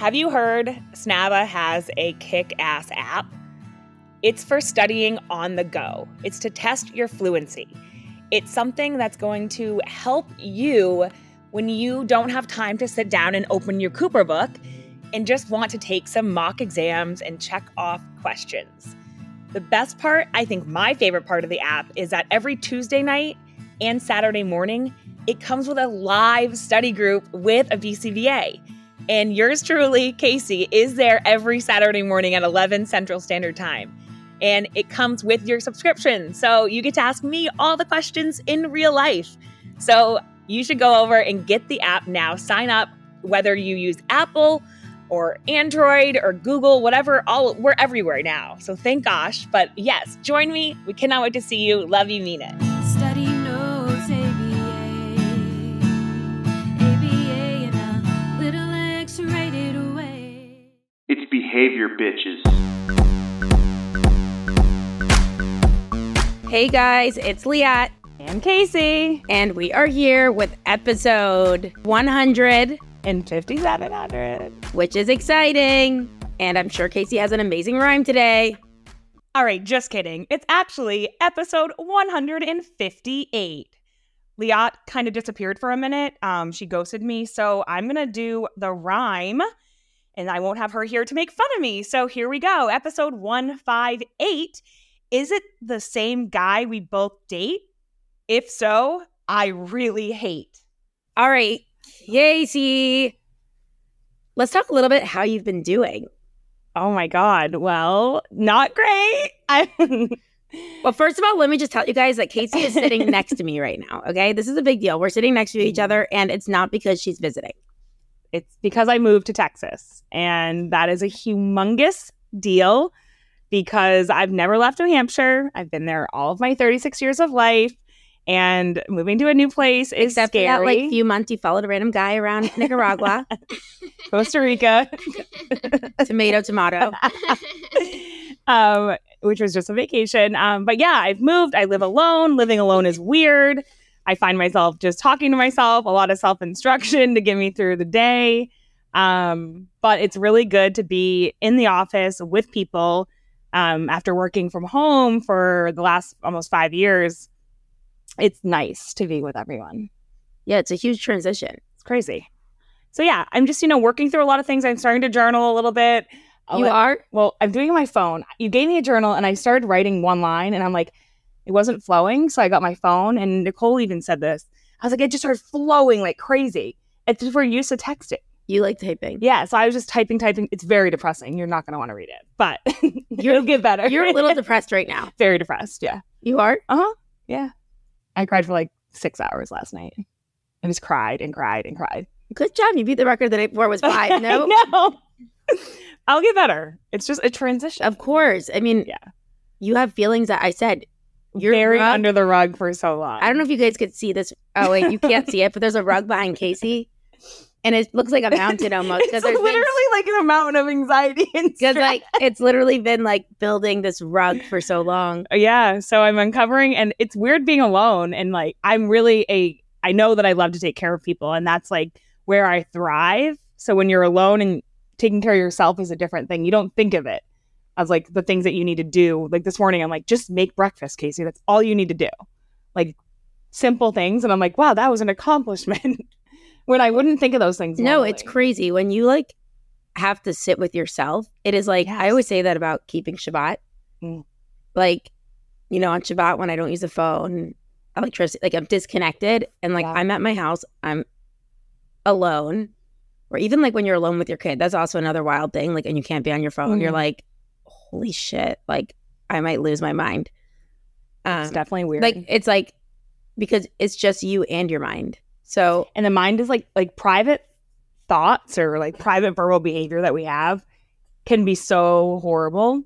Have you heard SNABA has a kick ass app? It's for studying on the go, it's to test your fluency. It's something that's going to help you when you don't have time to sit down and open your Cooper book and just want to take some mock exams and check off questions. The best part, I think my favorite part of the app, is that every Tuesday night and Saturday morning, it comes with a live study group with a BCBA. And yours truly, Casey, is there every Saturday morning at 11 Central Standard Time. And it comes with your subscription. So you get to ask me all the questions in real life. So you should go over and get the app now. Sign up, whether you use Apple or Android or Google, whatever, all we're everywhere now. So thank gosh. But yes, join me. We cannot wait to see you. Love you, mean it. It's behavior, bitches. Hey guys, it's Liat, And Casey. and we are here with episode 100, And 5700. which is exciting. And I'm sure Casey has an amazing rhyme today. All right, just kidding. It's actually episode 158. Liat kind of disappeared for a minute. Um, she ghosted me, so I'm gonna do the rhyme, and I won't have her here to make fun of me. So here we go. Episode 158. Is it the same guy we both date? If so, I really hate. All right, Casey, let's talk a little bit how you've been doing. Oh my god. Well, not great. I Well, first of all, let me just tell you guys that Casey is sitting next to me right now. Okay, this is a big deal. We're sitting next to each mm-hmm. other, and it's not because she's visiting. It's because I moved to Texas. And that is a humongous deal because I've never left New Hampshire. I've been there all of my 36 years of life. And moving to a new place is Except for scary. that like few months you followed a random guy around Nicaragua. Costa Rica, tomato, tomato. um, which was just a vacation. Um, but yeah, I've moved. I live alone. Living alone is weird. I find myself just talking to myself, a lot of self instruction to get me through the day. Um, but it's really good to be in the office with people um, after working from home for the last almost five years. It's nice to be with everyone. Yeah, it's a huge transition. It's crazy. So yeah, I'm just you know working through a lot of things. I'm starting to journal a little bit. I'll you let- are? well, I'm doing my phone. You gave me a journal and I started writing one line and I'm like, it wasn't flowing. So I got my phone and Nicole even said this. I was like, it just started flowing like crazy. It's just we're used to texting. You like typing. Yeah. So I was just typing, typing. It's very depressing. You're not going to want to read it, but you'll get better. You're a little depressed right now. very depressed. Yeah. You are? Uh huh. Yeah. I cried for like six hours last night. I just cried and cried and cried. Good job. You beat the record the day before was five. No? no. I'll get better. It's just a transition. Of course. I mean, Yeah. you have feelings that I said. You're very rug- under the rug for so long. I don't know if you guys could see this. Oh, wait, you can't see it, but there's a rug behind Casey. And it looks like a mountain almost. it's there's been- literally like a mountain of anxiety and Because like it's literally been like building this rug for so long. Uh, yeah so i'm uncovering and it's weird being alone and like i'm really a i know that i love to take care of people and that's like where i thrive so when you're alone and taking care of yourself is a different thing you don't think of it as like the things that you need to do like this morning i'm like just make breakfast casey that's all you need to do like simple things and i'm like wow that was an accomplishment when i wouldn't think of those things No, it's crazy when you like have to sit with yourself. It is like I always say that about keeping Shabbat. Mm. Like, you know, on Shabbat when I don't use the phone, electricity, like I'm disconnected, and like Yeah. I'm at my house, I'm alone, or even like when you're alone with your kid. That's also another wild thing. Like, and you can't be on your phone. You're Mhm. like, holy shit! Like, I might lose my mind. it's Um, definitely weird like it's like because it's just you and your mind. So and the mind is like like private thoughts or like private verbal behavior that we have can be so horrible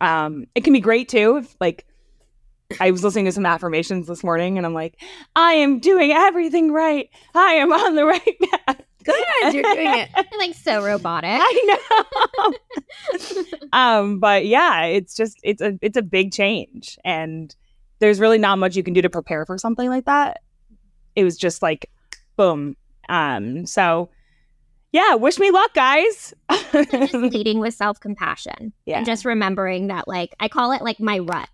um it can be great too if like i was listening to some affirmations this morning and i'm like i am doing everything right i am on the right path good, you're doing it. You're like so robotic. i know um but yeah it's just it's a it's a big change and there's really not much you can do to prepare for something like that it was just like boom um so yeah, wish me luck, guys. just leading with self compassion Yeah. and just remembering that, like, I call it like my rut.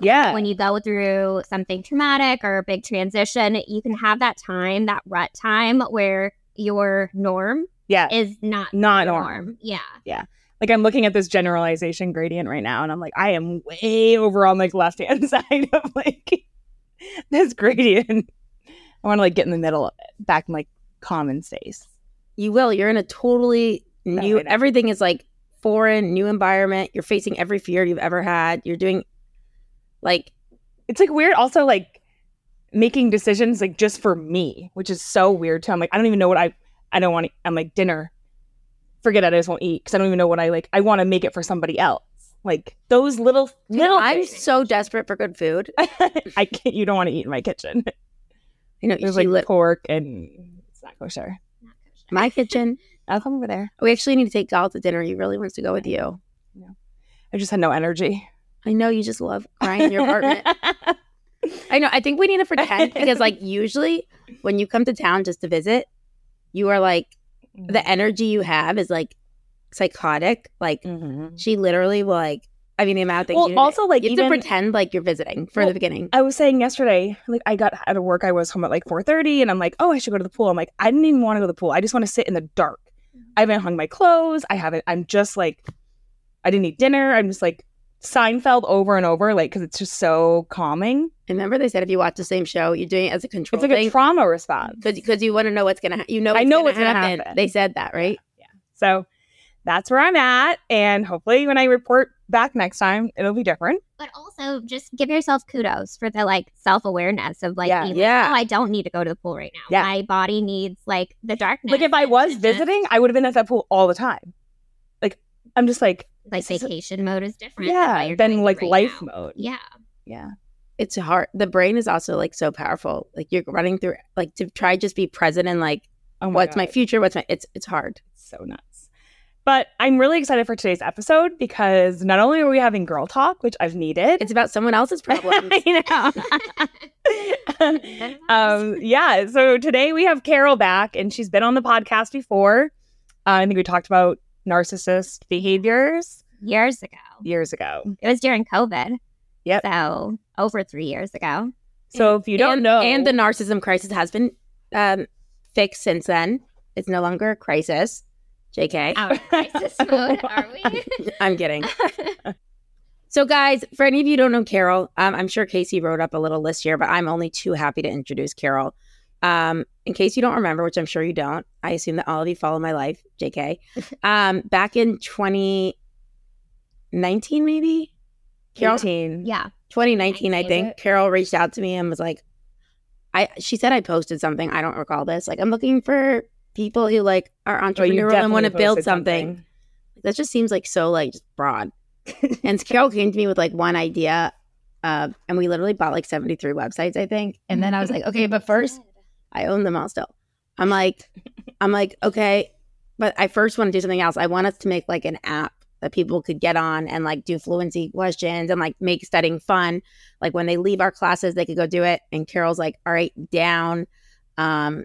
yeah. When you go through something traumatic or a big transition, you can have that time, that rut time where your norm yeah. is not Not your norm. Yeah. Yeah. Like I'm looking at this generalization gradient right now, and I'm like, I am way over on like left hand side of like this gradient. I want to like get in the middle of it, back in like common space. You will. You're in a totally new. Everything is like foreign, new environment. You're facing every fear you've ever had. You're doing like It's like weird, also like making decisions like just for me, which is so weird too. I'm like, I don't even know what I I don't want to. I'm like dinner. Forget it. I just won't eat because I don't even know what I like. I want to make it for somebody else. Like those little little. I'm things. so desperate for good food. I can't. You don't want to eat in my kitchen. You know, There's like lit- pork and it's not kosher. my kitchen. I'll come over there. We actually need to take Gal to dinner. He really wants to go with you. I just had no energy. I know you just love crying in your apartment. I know. I think we need to pretend because, like, usually when you come to town just to visit, you are like the energy you have is like psychotic. Like Mhm. she literally will like. I mean, the amount of things. Well, you also, like, you have even- to pretend like you're visiting for Well, the beginning. I was saying yesterday, like I got out of work, I was home at like 4:30, and I'm like, oh, I should go to the pool. I'm like, I didn't even want to go to the pool. I just want to sit in the dark. I haven't hung my clothes. I haven't. I'm just like, I didn't eat dinner. I'm just like Seinfeld over and over, like because it's just so calming. Remember, they said if you watch the same show, you're doing it as a control It's like a trauma response. because you want to know what's gonna. Ha- you know, I know gonna what's gonna happen. happen. They said that, right? Yeah. So that's where I'm at, and hopefully, when I report back next time, it'll be different. But also just give yourself kudos for the like self awareness of like, Yeah. being like, Yeah. oh, I don't need to go to the pool right now. Yeah. My body needs like the darkness. Like if I was visiting, I would have been at that pool all the time. Like I'm just like, like this is vacation mode is different. yeah, you're then going like right life now. mode. Yeah. Yeah. It's hard. The brain is also like so powerful. Like you're running through, like to try just be present and like, Oh my what's my future? What's my? It's it's hard. so nuts. But I'm really excited for today's episode because not only are we having girl talk, which I've needed. It's about someone else's problems. I know. um, yeah. So today we have Carol back, and she's been on the podcast before. Uh, I think we talked about narcissist behaviors Years ago. years ago. It was during COVID. Yep. So over three years ago. So if you don't and, know, and the narcissism crisis has been um, fixed since then. It's no longer a crisis. JK. Our crisis mode, are we? I'm kidding. So, guys, for any of you who don't know Carol, um, I'm sure Casey wrote up a little list here, but I'm only too happy to introduce Carol. Um, in case you don't remember, which I'm sure you don't, I assume that all of you follow my life, JK. Um, back in 2019, maybe? Carol, 18. yeah. 2019, I I think. it. Carol reached out to me and was like, I she said I posted something. I don't recall this. Like, I'm looking for people who like are Oh, you and want to build posted something. That just seems like so like just broad. and Carol came to me with like one idea, uh, and we literally bought like 73 websites, I think. And then I was like, okay, but first I own them all still. I'm like, I'm like, okay, but I first want to do something else. I want us to make like an app that people could get on and like do fluency questions and like make studying fun. Like when they leave our classes, they could go do it. And Carol's like, all right, down. Um,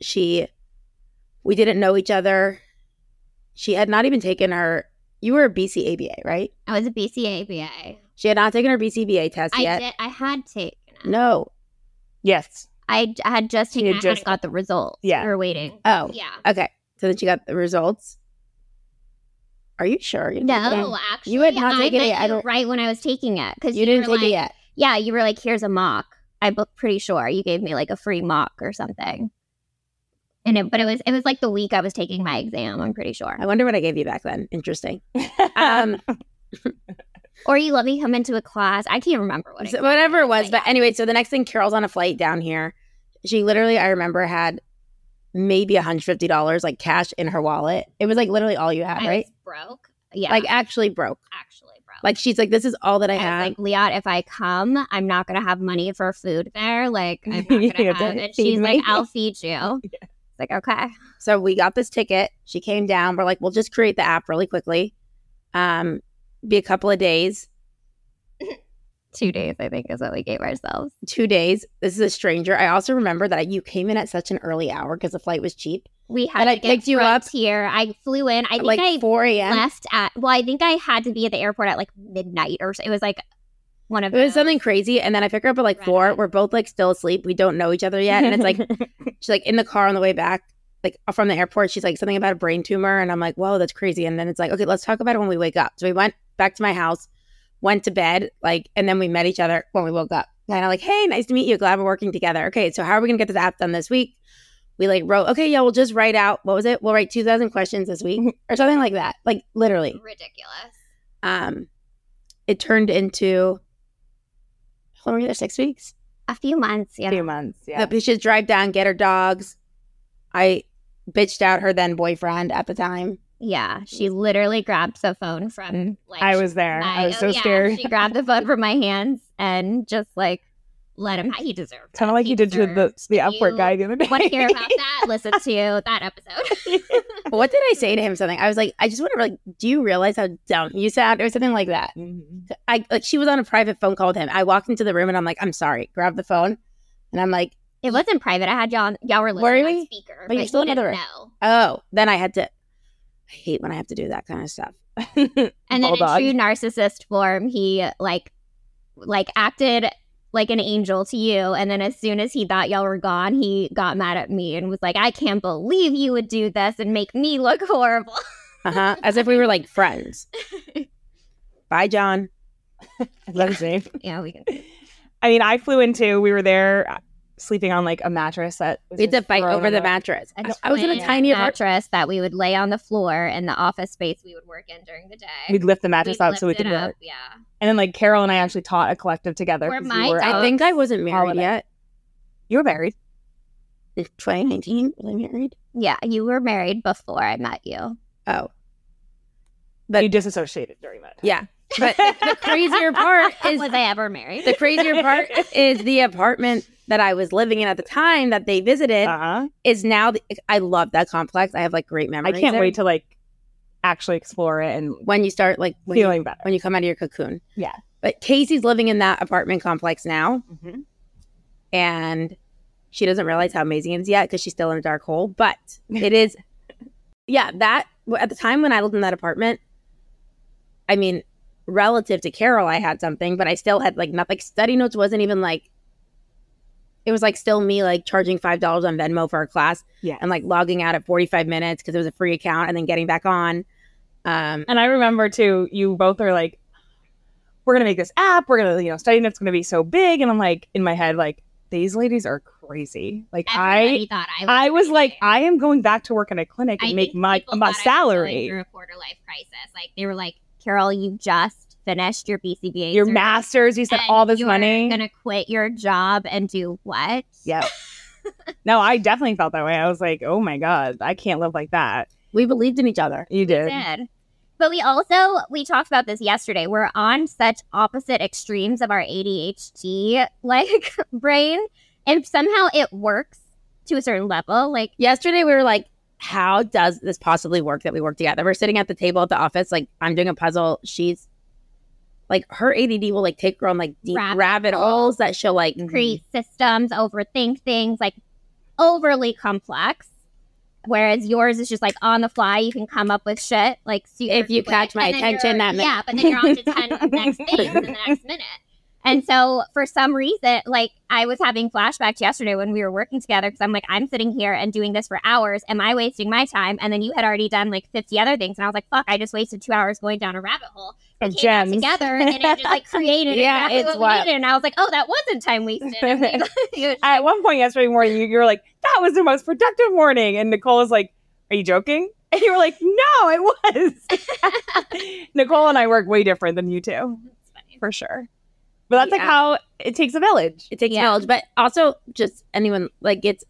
she, we didn't know each other. She had not even taken her. You were a BCABA, right? I was a BCABA. She had not taken her BCBA test I yet. did. I had taken it. No. Yes. I had just taken had it. I just- got the results. Yeah. We were waiting. Oh. Yeah. Okay. So then she got the results. Are you sure? You didn't? No, actually, You had not taken it. I don't- right when I was taking it because You didn't were take it yet. Yeah, you were like, "Here's a mock." I'm pretty sure you gave me like a free mock or something. And it, but it was it was like the week I was taking my exam. I'm pretty sure. I wonder what I gave you back then. Interesting. Um, Or you let me come into a class. I can't remember what. So whatever it was. But anyway, so the next thing, Carol's on a flight down here. She literally, I remember, had maybe $150 like cash in her wallet. It was like literally all you had, I right? Broke. Yeah, Like actually broke. actually broke. Like she's like, this is all that I I have. like, Liat, if I come, I'm not gonna have money for food there. Like, I'm not gonna have it. She's like. I'll feed you. It's like, okay. so we got this ticket. She came down. We're like, we'll just create the app really quickly. Um, be a couple of days. Two days, I think, is what we gave ourselves. two days. This is a stranger. I also remember that you came in at such an early hour because the flight was cheap. We had And I picked you up here. I flew in. I think like I 4 a.m. left at. Well, I think I had to be at the airport at like midnight, or so. it was like one of It was something crazy. And then I pick her up at like Right four. We're both like still asleep. We don't know each other yet. And it's like, she's like in the car on the way back, like from the airport. She's like something about a brain tumor. And I'm like, whoa, that's crazy. And then it's like, okay, let's talk about it when we wake up. So we went back to my house, went to bed, like, and then we met each other when we woke up. Kind of like, hey, nice to meet you. Glad we're working together. Okay, so how are we going to get this app done this week? We like wrote, okay, yeah, we'll just write out, what was it? We'll write 2,000 questions this week or something like that. Like, literally. ridiculous. Um, It turned into, how long were you there? Six weeks? A few months, yeah. A few months. Yeah. Yeah. we should drive down, get her dogs. I bitched out her then boyfriend at the time. Yeah, she literally grabbed the phone from like I was there. I my- was oh, so yeah, scared. She grabbed the phone from my hands and just like let him. He deserved. Kind of like He you did to the deserved- the If Upwork guy the other day. Want to hear about that? Listen to that episode. What did I say to him? Something I was like, I just want to like, do you realize how dumb you sound, or something like that? Mhm. I like she was on a private phone call with him. I walked into the room and I'm like, I'm sorry. Grab the phone, and I'm like, it wasn't private. I had y'all. on- Y'all were Were listening we? on speaker, But you're still in you another didn't room. know. oh. Then I had to. I hate when I have to do that kind of stuff. And then Bulldog. in true narcissist form, he like like acted like an angel to you. And then as soon as he thought y'all were gone, he got mad at me and was like, I can't believe you would do this and make me look horrible. Uh huh. As if we were like friends. Bye, John. That's safe. yeah, we can. I mean, I flew into. We were there sleeping on like a mattress that was We had to fight over on the mattress. I was in a tiny apartment. mattress that we would lay on the floor in the office space we would work in during the day. We'd lift the mattress We'd up so we lift could it up, work. Yeah. And then like Carol and I actually taught a collective together. My we were I think I wasn't married Holiday. yet. you were married. 2019, was I married? Yeah, you were married before I met you. Oh, But you disassociated during that. Time. yeah. But the, the crazier part is was I ever married? the crazier part is the apartment that I was living in at the time that they visited Uh huh. is now. The, I love that complex. I have like great memories. I can't there. wait to like actually explore it and when you start like when you, feeling better. when you come out of your cocoon. Yeah. But Casey's living in that apartment complex now, Mhm. and she doesn't realize how amazing it is yet because she's still in a dark hole. But it is, yeah. That at the time when I lived in that apartment, I mean, relative to Carol, I had something, but I still had like not like study notes wasn't even like. It was like still me like charging five dollars on Venmo for a class Yeah. and like logging out at forty five minutes because it was a free account and then getting back on. Um, And I remember too, you both are like, we're gonna make this app. We're gonna, you know, study notes gonna be so big. And I'm like, in my head, like, these ladies are crazy. Like Everybody I, thought I was. I was like, I am going back to work in a clinic and I make my my thought I was going salary. through a quarter life crisis. Like they were like, Carol, you just finished your BCBA. Your masters, you spent all this you're money. Gonna quit your job and do what? Yeah. no, I definitely felt that way. I was like, oh my god, I can't live like that. we believed in each other. You did. did. But we also we talked about this yesterday. We're on such opposite extremes of our ADHD like brain, and somehow it works to a certain level. Like yesterday we were like how does this possibly work that we work together we're sitting at the table at the office like i'm doing a puzzle she's like her add will like take her on like deep rabbit, Rabbit holes that she'll like create mm-hmm. systems, overthink things, like overly complex. Whereas yours is just like on the fly, you can come up with shit like If you quick, catch my attention that minute. yeah, but then you're on to ten next things in the next minute. And so for some reason, like I was having flashbacks yesterday when we were working together because I'm like, I'm sitting here and doing this for hours. Am I wasting my time? And then you had already done like 50 other things. And I was like, fuck, I just wasted two hours going down a rabbit hole. Came gems. together and it just like created Yeah, exactly it's what we needed. And I was like, oh, that wasn't time wasted. And was At one point yesterday morning, you, you were like, that was the most productive morning. And Nicole was like, are you joking? And you were like, no, it was. Nicole and I work way different than you two, for sure. But that's like how it takes a village. it takes Yeah. village, but also just anyone like it's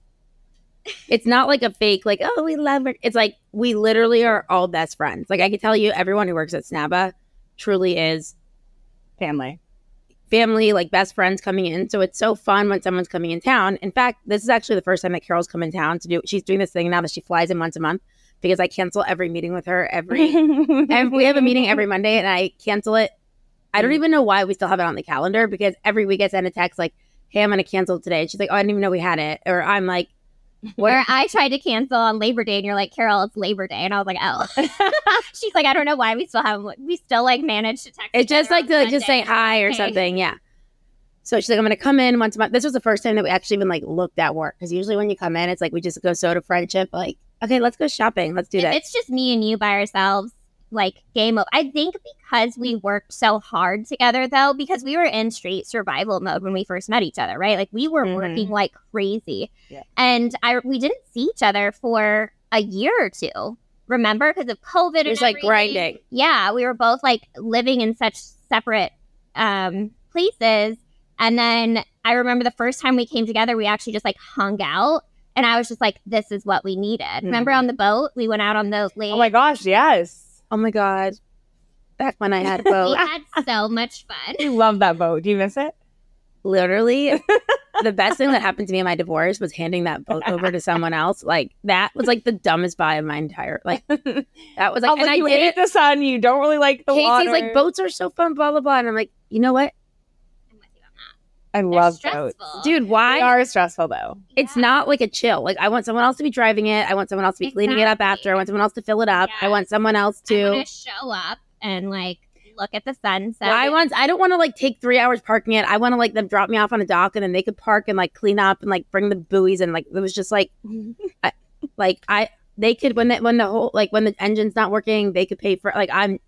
it's not like a fake like oh we love her it's like we literally are all best friends like i can tell you everyone who works at snaba truly is Family. family, like best friends coming in. So it's so fun when someone's coming in town. In fact, this is actually the first time that Carol's come in town to do. She's doing this thing now that she flies in once a month because I cancel every meeting with her every. every we have a meeting every Monday, and I cancel it I don't mm. even know why we still have it on the calendar because every week I send a text like, "Hey, I'm going to cancel today." And she's like, "Oh, I didn't even know we had it," or I'm like, Where? I tried to cancel on Labor Day, and you're like, Carol, it's Labor Day, and I was like, oh. She's like, I don't know why we still have. We still like manage to text. It's just like to like, just say hi or Okay. something. Yeah. So she's like, I'm going to come in once a month. This was the first time that we actually even like looked at work because usually when you come in, it's like we just go soda friendship. Like, okay, let's go shopping. Let's do If that. it's just me and you by ourselves, like game over. I think because we worked so hard together, though, because we were in straight survival mode when we first met each other, right? Like we were Mhm. working like crazy, Yeah. and I we didn't see each other for a year or two. Remember, because of COVID, It was like everything. grinding. Yeah, we were both like living in such separate um, places, and then I remember the first time we came together, we actually just like hung out. And I was just like, this is what we needed. Remember on the boat? We went out on the lake. Oh my gosh, yes. Oh my God. Back when I had a we had so much fun. I love that boat. Do you miss it? literally, the best thing that happened to me in my divorce was handing that boat over to someone else. Like, that was like the dumbest buy of my entire, like, that was like, oh, and like I you did hate it. the sun. You don't really like the Casey's water. like, boats are so fun, blah, blah, blah. And I'm like, you know what? I'm with you on I love They're boats. stressful. Dude, They why? are stressful though. It's Yeah. not like a chill. Like I want someone else to be driving it. I want someone else to be cleaning it up after. I want someone else to fill it up. I want someone else to. show up and like look at the sunset. Well, I want. I don't want to like take three hours parking it. I want to like them drop me off on a dock and then they could park and like clean up and like bring the buoys and like it was just like, I, like I they could when the, when the whole like when the engine's not working they could pay for like I'm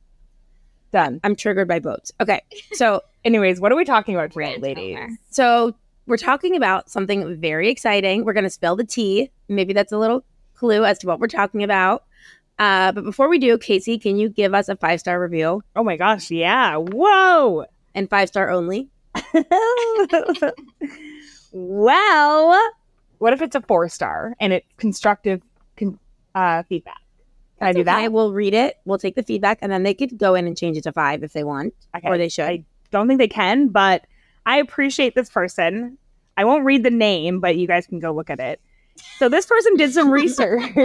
Done. I'm triggered by boats. Okay, so Anyways, what are we talking about today, ladies? so we're talking about something very exciting. We're going to spill the tea. Maybe that's a little clue as to what we're talking about. Uh, but before we do, Casey, can you give us a five star review Oh my gosh, yeah. Whoa. and five star only? well, what if it's a four star and it's constructive con- uh, feedback? Can I do I that? I will read it. We'll take the feedback, and then they could go in and change it to five if they want, Okay. or they should. I don't think they can, but I appreciate this person. I won't read the name, but you guys can go look at it. So this person did some research.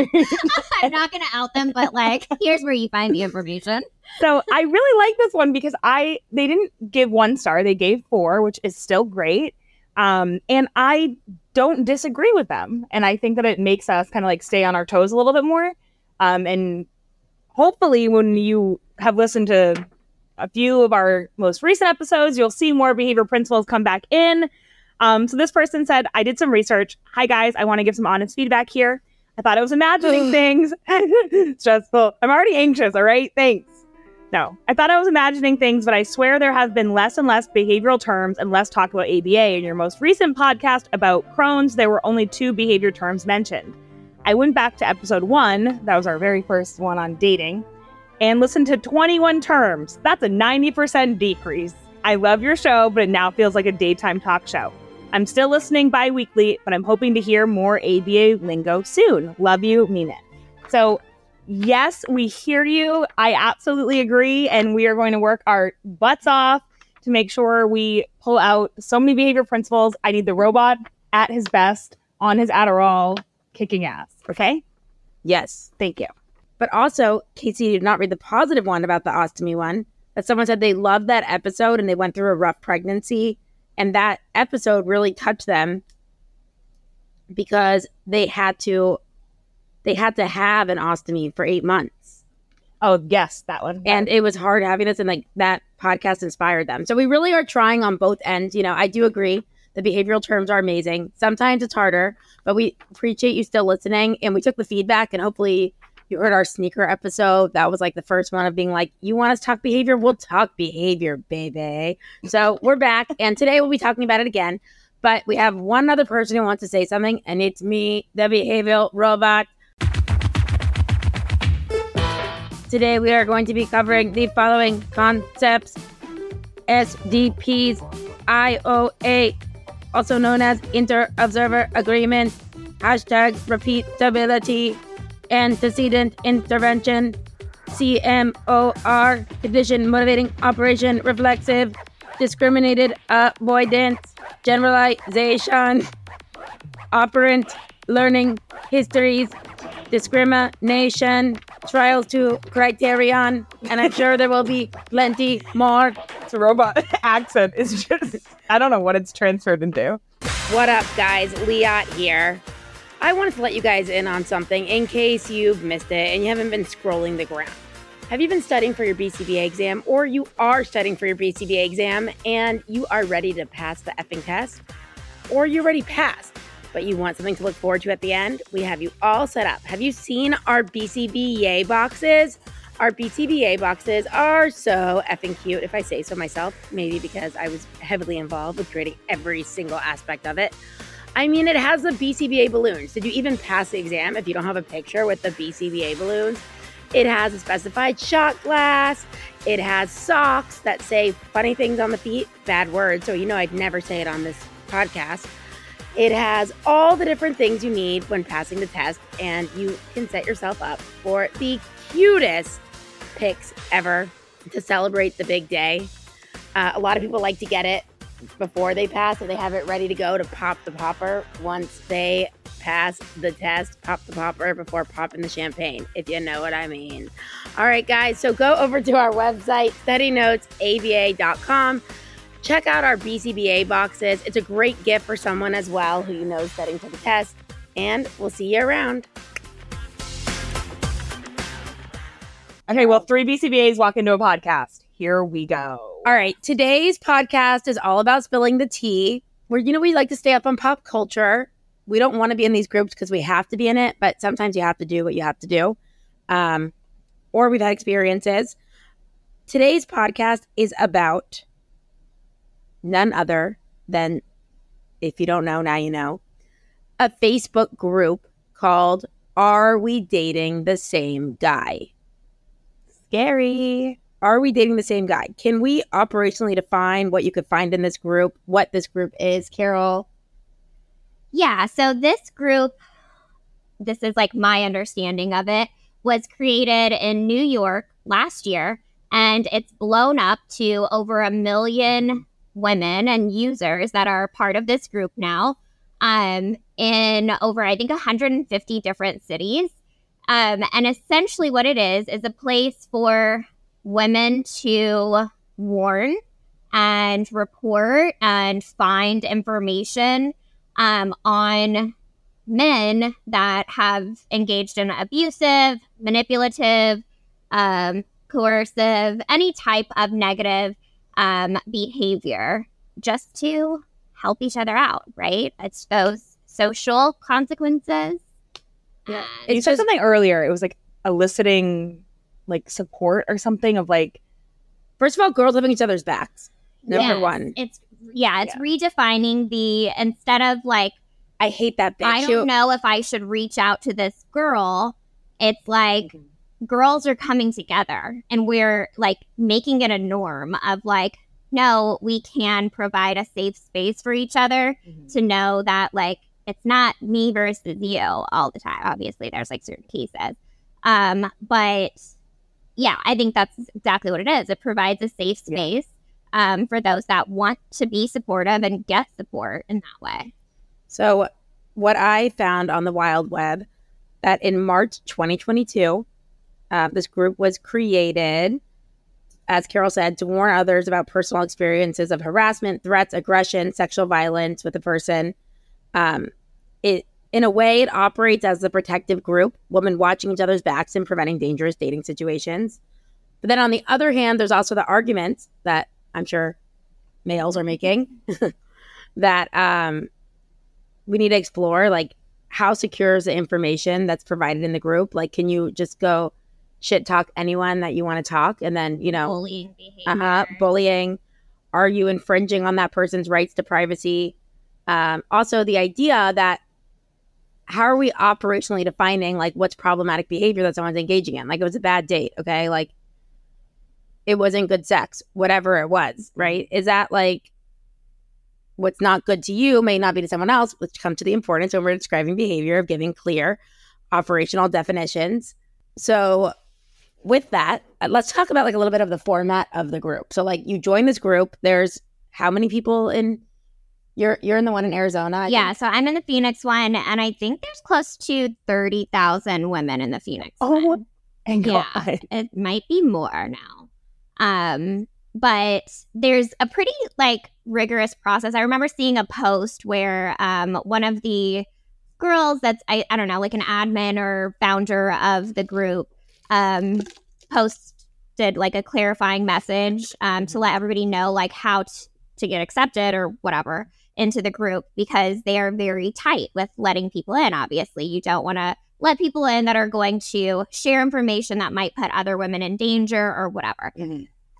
I'm not gonna out them, but like, here's where you find the information. so I really like this one because I they didn't give one star, they gave four, which is still great. Um, and I don't disagree with them, and I think that it makes us kind of like stay on our toes a little bit more. Um, and hopefully, when you have listened to a few of our most recent episodes, you'll see more behavior principles come back in. Um, so this person said, I did some research. Hi guys, I want to give some honest feedback here. I thought I was imagining things. Stressful. I'm already anxious, all right? Thanks. No, I thought I was imagining things, but I swear there have been less and less behavioral terms and less talk about ABA. In your most recent podcast about Crohn's, there were only two behavior terms mentioned. I went back to episode one, that was our very first one on dating, and listened to 21 terms. That's a 90% decrease. I love your show, but it now feels like a daytime talk show. I'm still listening bi weekly, but I'm hoping to hear more ABA lingo soon. Love you, mean it. So, yes, we hear you. I absolutely agree. And we are going to work our butts off to make sure we pull out so many behavior principles. I need the robot at his best on his Adderall kicking ass. Okay. yes, Thank you. But also Casey did not read the positive one about the ostomy one. That someone said they loved that episode and they went through a rough pregnancy, and that episode really touched them because they had to they had to have an ostomy for eight months. Oh, yes, that one. and it was hard having this and like that podcast inspired them so we really are trying on both ends you know i do agree the behavioral terms are amazing sometimes it's harder but we appreciate you still listening and we took the feedback and hopefully you heard our sneaker episode that was like the first one of being like you want us to talk behavior? We'll talk behavior baby. So we're back and today we'll be talking about it again but we have one other person who wants to say something and it's me the behavioral robot. Today we are going to be covering the following concepts. SDPs, IOA, also known as Inter Observer Agreement, hashtag repeatability, antecedent intervention, CMOR, condition motivating operation reflexive, discriminated avoidance, generalization, operant learning histories, discrimination, trials to criterion, and I'm sure there will be plenty more. Jack's robot accent is just, I don't know what it's transferred into. What up, guys? Liat here. I wanted to let you guys in on something in case you've missed it and you haven't been scrolling the ground. Have you been studying for your BCBA exam or you are studying for your BCBA exam and you are ready to pass the effing test? Or you already passed, but you want something to look forward to at the end? We have you all set up. Have you seen our BCBA boxes? Our BCBA boxes are so effing cute, if I say so myself, maybe because I was heavily involved with creating every single aspect of it. I mean, it has the BCBA balloons. Did you even pass the exam if you don't have a picture with the BCBA balloons? It has a specified shot glass. It has socks that say funny things on the feet, bad words, so you know I'd never say it on this podcast. It has all the different things you need when passing the test, and you can set yourself up for the cutest pics ever to celebrate the big day. Uh, a lot of people like to get it before they pass, so they have it ready to go to pop the popper once they pass the test. Pop the popper before popping the champagne, if you know what I mean. All right, guys, so go over to our website, studynotesaba.com. Check out our BCBA boxes. It's a great gift for someone as well who you know is studying for the test. And we'll see you around. Okay, well, three BCBAs walk into a podcast. Here we go. All right, today's podcast is all about spilling the tea. Where you know we like to stay up on pop culture. We don't want to be in these groups because we have to be in it, but sometimes you have to do what you have to do. Um, or we've had experiences. Today's podcast is about none other than, if you don't know, now you know, a Facebook group called Are We Dating the Same Guy? Scary. Are we dating the same guy? Can we operationally define what you could find in this group, what this group is, Carol? Yeah, so this group, this is like my understanding of it, was created in New York last year and it's blown up to over a million women and users that are part of this group now um, in over, I think, 150 different cities. Um, and essentially, what it is is a place for women to warn and report and find information um, on men that have engaged in abusive, manipulative, um, coercive, any type of negative um, behavior just to help each other out, right? It's those social consequences. Yeah. you said something earlier. It was like eliciting like support or something of like, First of all, girls having each other's backs. Number Yes, one. It's yeah, it's redefining the instead of like I hate that bitch. I don't know if I should reach out to this girl. It's like Mm-hmm. girls are coming together and we're like making it a norm of like, no, we can provide a safe space for each other to know that like it's not me versus you all the time. Obviously, there's like certain cases. Um, but yeah, I think that's exactly what it is. It provides a safe Yeah. space um, for those that want to be supportive and get support in that way. So, what I found on the Wild Web that in March 2022, uh, this group was created, as Carol said, to warn others about personal experiences of harassment, threats, aggression, sexual violence with a person. Um, it in a way, it operates as a protective group, women watching each other's backs and preventing dangerous dating situations. But then on the other hand, there's also the arguments that I'm sure males are making that um, we need to explore like how secure is the information that's provided in the group like can you just go shit talk anyone that you want to talk and then you know Bullying behavior. uh-huh, bullying are you infringing on that person's rights to privacy um, also the idea that how are we operationally defining like what's problematic behavior that someone's engaging in? Like it was a bad date okay? Like it wasn't good sex whatever it was right? Is that like what's not good to you may not be to someone else which come to the importance when we're describing behavior of giving clear operational definitions. So with that uh, let's talk about like a little bit of the format of the group. So like you join this group there's how many people in you're you're in the one in arizona yeah, so I'm in the Phoenix one, and I think there's close to 30,000 women in the Phoenix oh, one. and Yeah. God. It might be more now. Um, but there's a pretty like rigorous process. I remember seeing a post where um, one of the girls that's I, I don't know like an admin or founder of the group um, posted like a clarifying message um, to let everybody know like how t- to get accepted or whatever into the group because they are very tight with letting people in. Obviously, you don't want to let people in that are going to share information that might put other women in danger or whatever.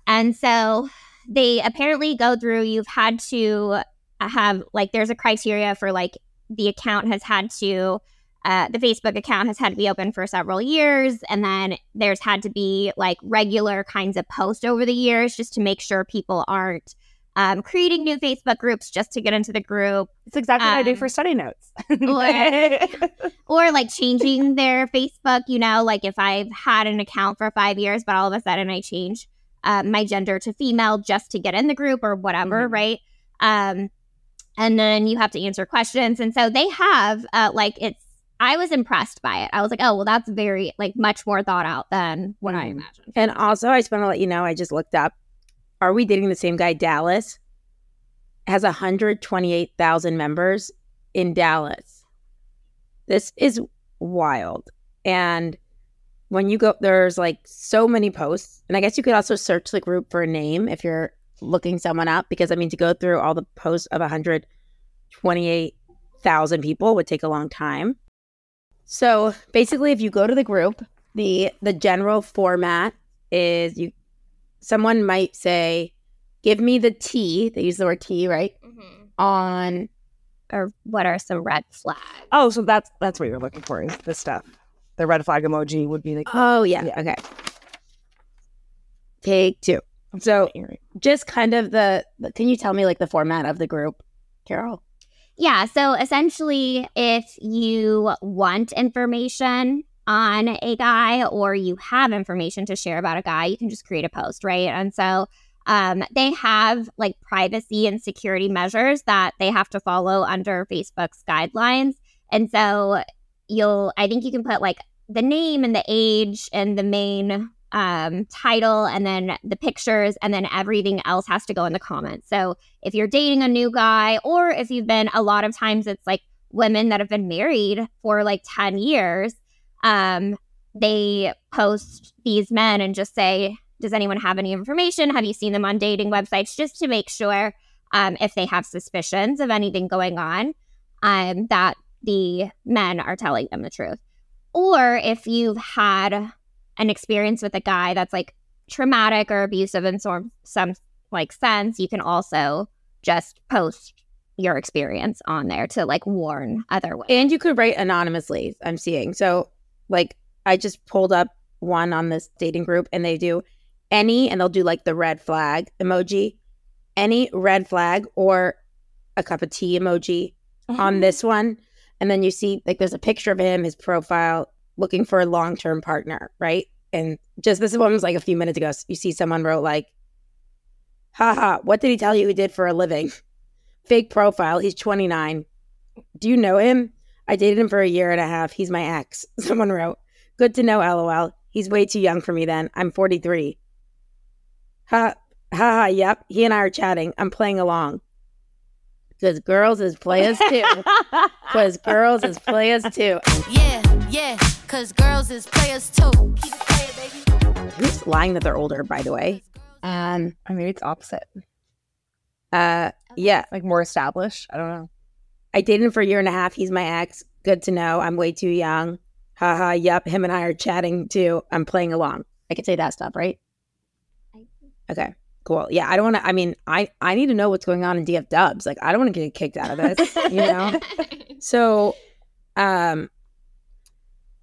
And so they apparently go through, you've had to have, like, there's a criteria for, like, the account has had to, uh, the Facebook account has had to be open for several years. And then there's had to be, like, regular kinds of posts over the years just to make sure people aren't um, creating new Facebook groups just to get into the group It's exactly what I do Um, for study notes. or like changing their Facebook, you know, like if I've had an account for five years, but all of a sudden I change uh, my gender to female just to get in the group or whatever, Mhm. right? Um, and then you have to answer questions. And so they have, uh, like, it's, I was impressed by it. I was like, oh, well, that's very, like, much more thought out than what I Mhm. imagined. And also, I just want to let you know, I just looked up. Are we dating the same guy? Dallas has 128,000 members in Dallas. This is wild. And when you go, there's like so many posts. And I guess you could also search the group for a name if you're looking someone up, because I mean, to go through all the posts of 128,000 people would take a long time. So basically, if you go to the group, the the general format is you someone might say, "Give me the T." They use the word T, right? Mm-hmm. On Or what are some red flags? oh, so that's that's what you're looking for is this stuff. The red flag emoji would be the oh yeah, Yeah. okay. Take two. So just kind of the, the can you tell me like the format of the group, Carol? Yeah. So essentially, if you want information on a guy or you have information to share about a guy, you can just create a post, right? And so um, they have like privacy and security measures that they have to follow under Facebook's guidelines. And so you'll, I think you can put like the name and the age and the main um, title and then the pictures and then everything else has to go in the comments. So if you're dating a new guy or if you've been a lot of times it's like women that have been married for like 10 years um they post these men and just say does anyone have any information have you seen them on dating websites just to make sure um if they have suspicions of anything going on um that the men are telling them the truth or if you've had an experience with a guy that's like traumatic or abusive in some some like sense, you can also just post your experience on there to like warn other women. And you could write anonymously, I'm seeing. So, like, I just pulled up one on this dating group and they do any, and they'll do like the red flag emoji, any red flag or a cup of tea emoji on mm-hmm. this one. And then you see, like, there's a picture of him, his profile, looking for a long term partner, right? And just this one was like a few minutes ago. You see someone wrote, like, haha, what did he tell you he did for a living? Fake profile. He's 29. Do you know him? I dated him for a year and a half. He's my ex. Someone wrote, Good to know, lol. He's way too young for me then. I'm 43. Ha, ha, ha, yep. He and I are chatting. I'm playing along. Because girls is players too. Because girls is players too. Yeah, yeah, cause girls is players too. Keep it playing, baby. I'm lying that they're older, by the way. Um, I mean, it's opposite, uh, yeah. like more established. I don't know. I dated him for a year and a half. He's my ex. Good to know. I'm way too young. Haha, yep. Him and I are chatting too. I'm playing along. I can say that stuff, right? Okay, cool. Yeah, I don't want to. I mean, I I need to know what's going on in DF Dubs. Like, I don't want to get kicked out of this. you know. So, um,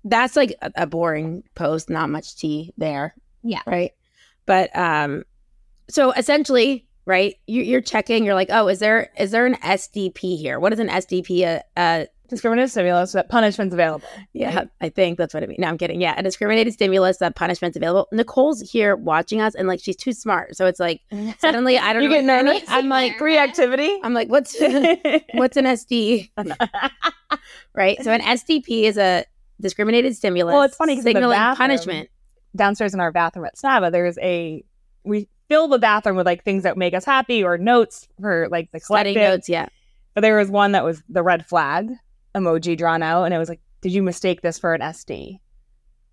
that's like a, a boring post. Not much tea there. Yeah. Right. But um, so essentially, right? You, you're checking. You're like, oh, is there is there an SDP here? What is an SDP? A, uh, a uh, Discriminative stimulus that punishment's available. yeah, I think that's what I mean. No, I'm kidding. Yeah, a discriminated stimulus that punishment's available. Nicole's here watching us, and like she's too smart, so it's like suddenly I don't You know. get nervous. I'm like, Reactivity. I'm like, what's what's an SD? right. So an SDP is a discriminated stimulus. Well, it's funny 'cause in the signaling bathroom- punishment. Downstairs in our bathroom at SNABA, there's a we fill the bathroom with like things that make us happy or notes for like the Study collective. notes, yeah. But there was one that was the red flag emoji drawn out, and it was like, "Did you mistake this for an SD?"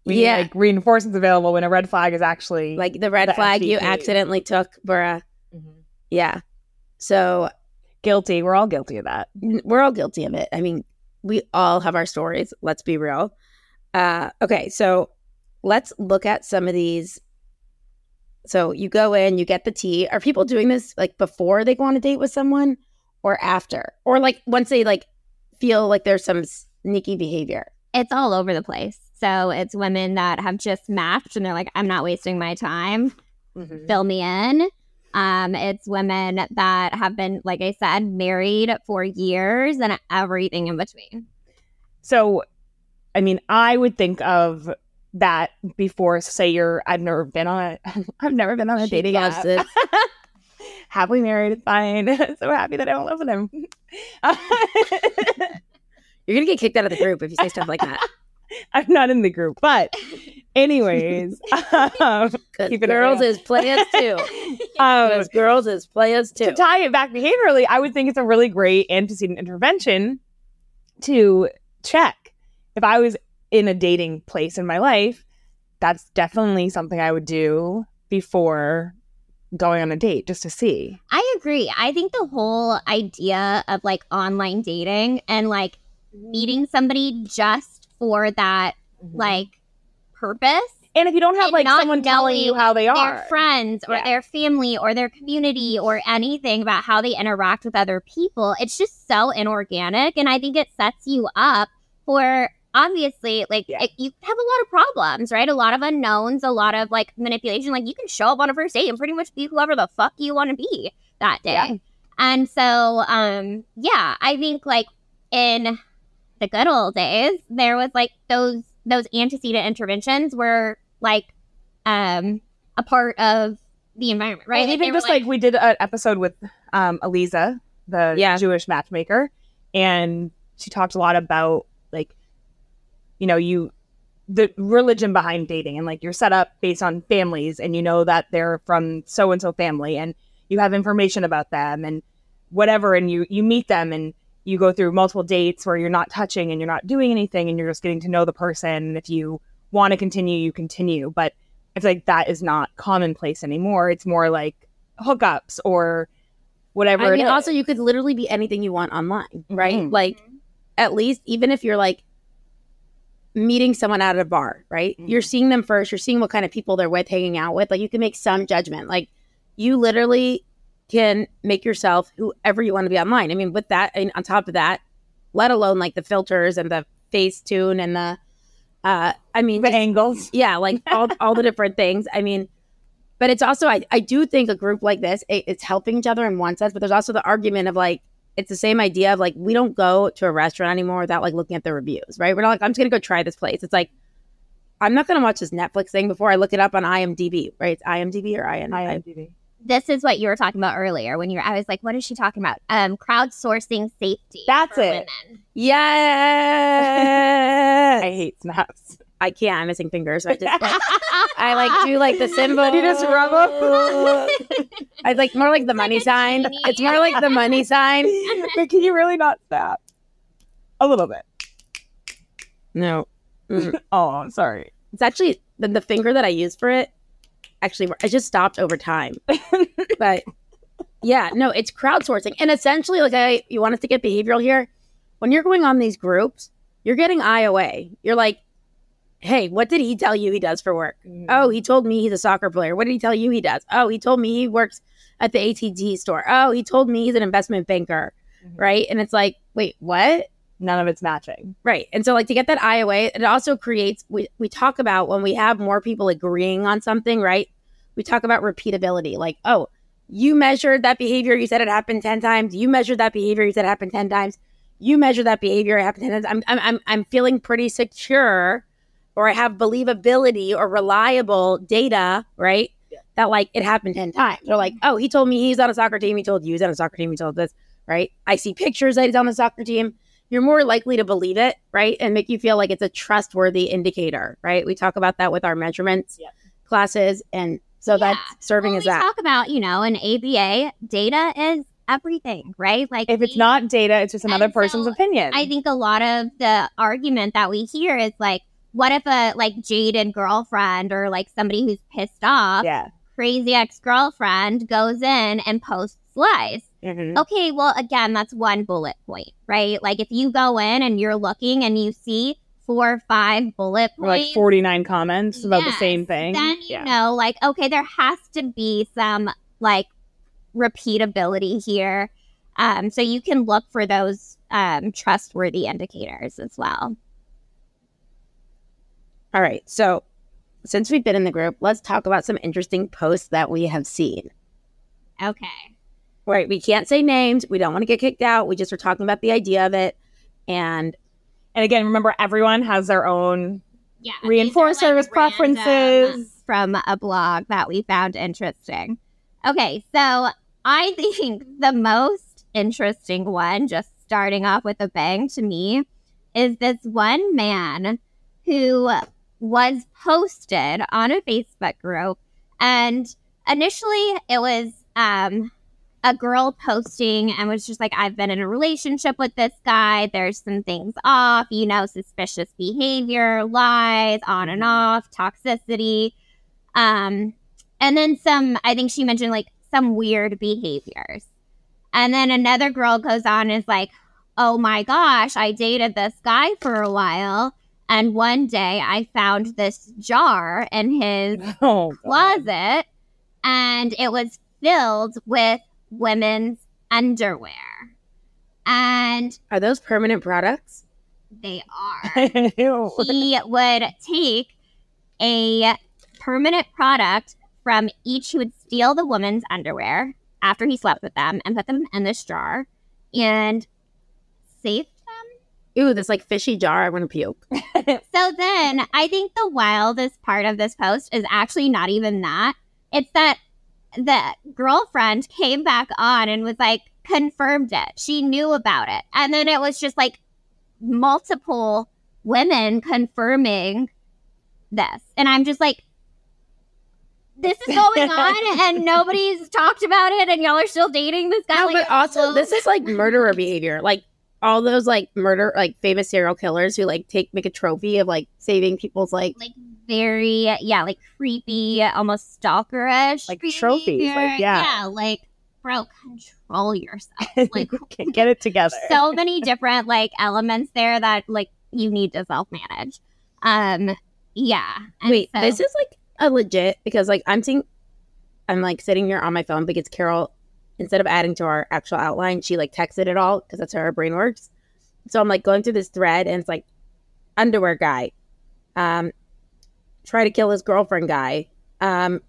We need, Yeah. like reinforcements available when a red flag is actually Like the red The flag you accidentally took for a Mhm. yeah. So guilty. We're all guilty of that. we're all guilty of it. I mean, we all have our stories. Let's be real. Uh, okay, so let's look at some of these. So you go in, you get the tea. Are people doing this like before they go on a date with someone, or after, or like once they like feel like there's some sneaky behavior? It's all over the place. So it's women that have just matched and they're like, I'm not wasting my time. Fill me in. Um, it's women that have been, like I said, married for years and everything in between. So, I mean, I would think of that before. Say you're. I've never been on a. I've never been on a She dating app. Happily married, it's fine. so happy that I don't live with him. You're gonna get kicked out of the group if you say stuff like that. I'm not in the group, but anyways, um, Keep it girls real. is players too. um, girls is players too. to tie it back behaviorally, I would think it's a really great antecedent intervention to check. If I was in a dating place in my life, that's definitely something I would do before going on a date just to see. I agree. I think the whole idea of like online dating and like meeting mm-hmm. somebody just for that mm-hmm. like purpose and if you don't have like someone telling you how they are, their friends or Yeah. their family or their community mm-hmm. or anything about how they interact with other people. It's just so inorganic. And I think it sets you up for obviously, like, Yeah. it- you have a lot of problems, right? A lot of unknowns, a lot of like manipulation. Like, you can show up on a first date and pretty much be whoever the fuck you want to be that day. Yeah. And so, um, yeah, I think like in the good old days, there was like those those antecedent interventions were like um a part of the environment, right? Well, Like, even just like, we did an episode with um, Eliza, the Yeah. Jewish matchmaker, and she talked a lot about like, you know, you the religion behind dating and like you're set up based on families, and you know that they're from so and so family, and you have information about them and whatever, and you you meet them and you go through multiple dates where you're not touching and you're not doing anything, and you're just getting to know the person. And if you want to continue, you continue, but it's like that is not commonplace anymore. It's more like hookups or whatever. I mean, also you could literally be anything you want online, right? Mhm. Like, at least even if you're like meeting someone out at a bar, right? Mhm. You're seeing them first. You're seeing what kind of people they're with, hanging out with. Like, you can make some judgment. Like, you literally can make yourself whoever you want to be online. I mean, with that, and on top of that, let alone like the filters and the face tune and the, uh, I mean, the just- angles. yeah like all, all the different things i mean but it's also I, I do think a group like this it, it's helping each other in one sense but there's also the argument of like it's the same idea of like we don't go to a restaurant anymore without like looking at the reviews right we're not like i'm just gonna go try this place it's like i'm not gonna watch this netflix thing before i look it up on imdb right it's imdb or IN, IMDb. this is what you were talking about earlier when you're I was like, what is she talking about? Um crowdsourcing safety. That's for it. Women. yes I hate snaps. I can't i'm missing fingers so i just like, i like do like the symbol You just rub 'em? i like more like the money sign it's more like the money sign but can you really not snap? A little bit. no Oh, sorry. It's actually the, the finger that I use for it. Actually, I just stopped over time. but yeah, no, it's crowdsourcing, and essentially, like I, you want us to get behavioral here. When you're going on these groups, you're getting IOA. You're like, hey, what did he tell you he does for work? Oh, he told me he's a soccer player. What did he tell you he does? Oh, he told me he works at the ATT store. Oh, he told me he's an investment banker. Mhm. Right. And it's like, wait, what? None of it's matching. Right. And so like to get that IOA, it also creates we we talk about when we have more people agreeing on something, right? We talk about repeatability. Like, oh, you measured that behavior, you said it happened 10 times. You measured that behavior, you said it happened 10 times. You measured that behavior, it happened 10 times. I'm I'm I'm, I'm feeling pretty secure or I have believability or reliable data, right? That like it happened 10 times. They're like, oh, he told me he's on a soccer team. He told you he's on a soccer team. He told this, right? I see pictures that he's on the soccer team you're more likely to believe it, right? And make you feel like it's a trustworthy indicator, right? We talk about that with our measurements Yeah. classes. And So Yeah. that's serving Well, as that. talk about, you know, an ABA, data is everything, right? Like If it's we- not data, it's just another person's so opinion. I think a lot of the argument that we hear is like, what if a like jaded girlfriend or like somebody who's pissed off, yeah. crazy ex girlfriend goes in and posts lies? Mhm. Okay, well, again, that's one bullet point, right? Like if you go in and you're looking and you see four or five bullet Or like 49 comments about the same thing. then you yeah. know, like, okay, there has to be some like repeatability here. Um, so you can look for those um, trustworthy indicators as well. All right. So since we've been in the group, let's talk about some interesting posts that we have seen. Okay. Right. We can't say names. We don't want to get kicked out. We just were talking about the idea of it. And And again, remember, everyone has their own. Yeah. Reinforce these service random preferences. Uh, from a blog that we found interesting. Okay. So I think the most interesting one, just starting off with a bang to me, is this one man who was posted on a Facebook group. And initially it was um, a girl posting and was just like, I've been in a relationship with this guy. There's some things off, you know, suspicious behavior, lies, on and off, toxicity. Um, and then some, I think she mentioned like some weird behaviors. And then another girl goes on and is like, oh my gosh, I dated this guy for a while. And one day I found this jar in his Oh, God. closet and it was filled with women's underwear. And are those permanent products? they are. He would take a permanent product from each, he would steal the woman's underwear after he slept with them and put them in this jar and them. Ooh, this like fishy jar. I want to puke. So then I think the wildest part of this post is actually not even that. It's that the girlfriend came back on and was like, confirmed it. She knew about it. And then it was just like multiple women confirming this. And I'm just like, this is going on and nobody's talked about it and y'all are still dating this guy. No, Like, but also so- this is like murderer behavior. Like all those like murder, like famous serial killers who like take make a trophy of like saving people's like. like very yeah like creepy almost stalkerish Like trophies, like, behavior. yeah. like bro control yourself like Get it together. so many different like elements there that like you need to self manage um yeah And Wait, so- this is like a legit because like I'm seeing, I'm like sitting here on my phone because Carol, instead of adding to our actual outline, she like texted it all because that's how her brain works. So I'm like going through this thread and it's like underwear guy, um, try to kill his girlfriend guy, um,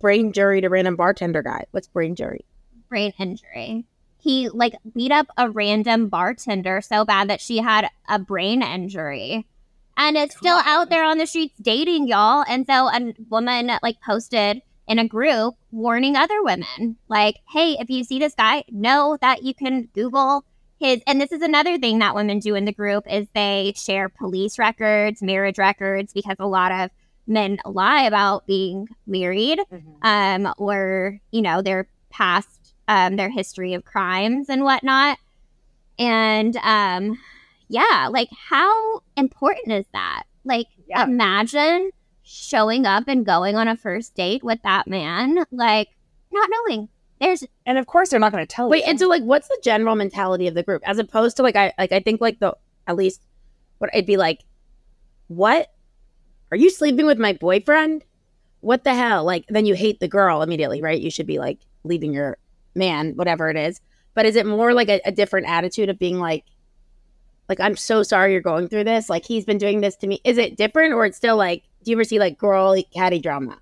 brain jury to random bartender guy. What's brain jury? brain injury he like beat up a random bartender so bad that she had a brain injury and it's still out there on the streets dating y'all and so a woman like posted in a group warning other women like hey if you see this guy know that you can google his and this is another thing that women do in the group is they share police records marriage records because a lot of men lie about being married um, or you know their past, um, their history of crimes and whatnot. And um, yeah, like how important is that? Like, Yeah. imagine showing up and going on a first date with that man, like not knowing. There's And of course, they're not going to tell Wait, you. and so like, what's the general mentality of the group as opposed to like I like I think like the at least what it'd be like, what are you sleeping with my boyfriend? What the hell? Like then you hate the girl immediately, right? You should be like leaving your man, whatever it is. But is it more like a, a different attitude of being like, like I'm so sorry you're going through this. Like he's been doing this to me. Is it different or it's still like? Do you ever see like girl catty drama?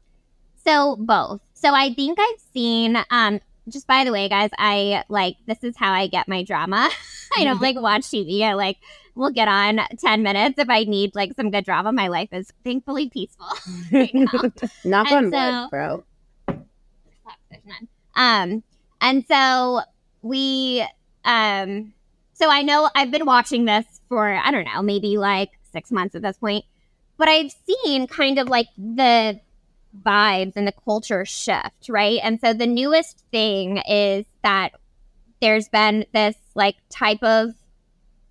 So both. So I think I've seen um just by the way, guys, I like this is how I get my drama. I don't like watch TV. I like will get on 10 minutes if I need like some good drama. My life is thankfully peaceful right now. Knock And on so- wood, bro. Fuck, there's none. Um and so we um so I know I've been watching this for I don't know, maybe like 6 months at this point. But I've seen kind of like the vibes and the culture shift, right? And so the newest thing is that there's been this like type of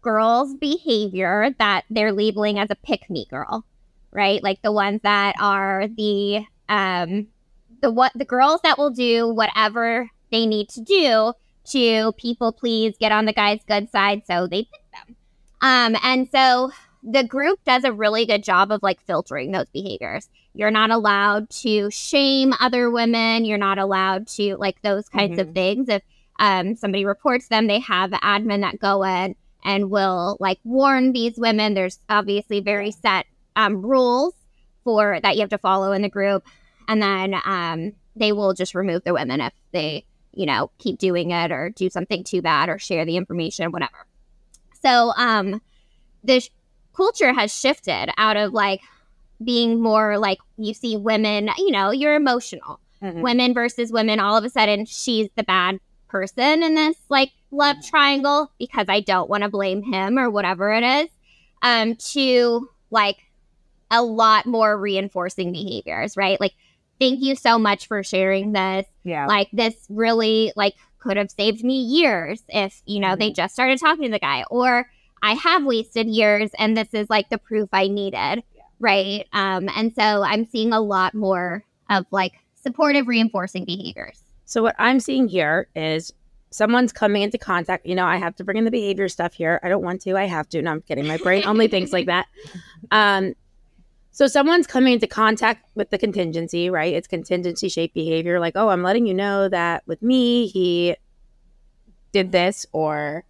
girls' behavior that they're labeling as a pick me girl, right? Like the ones that are the um the what the girls that will do whatever they need to do to people please get on the guy's good side so they pick them. Um and so the group does a really good job of like filtering those behaviors. You're not allowed to shame other women. You're not allowed to like those kinds of things. If um, somebody reports them, they have admin that go in and will like warn these women. There's obviously very set um, rules for that you have to follow in the group, and then um, they will just remove the women if they you know keep doing it or do something too bad or share the information, whatever. So um, the culture has shifted out of like being more like you see women, you know, you're emotional. Mhm. Women versus women, all of a sudden she's the bad person in this like love triangle because I don't want to blame him or whatever it is. Um, to like a lot more reinforcing behaviors, right? Like, thank you so much for sharing this Yeah. like this really like could have saved me years if you know they just started talking to the guy or i have wasted years and this is like the proof i needed right um and so i'm seeing a lot more of like supportive reinforcing behaviors So what I'm seeing here is someone's coming into contact. You know, I have to bring in the behavior stuff here. I don't want to. I have to. No, I'm kidding. My brain only thinks like that. Um, so someone's coming into contact with the contingency, right? It's contingency shaped behavior. Like, oh, I'm letting you know that with me, he did this or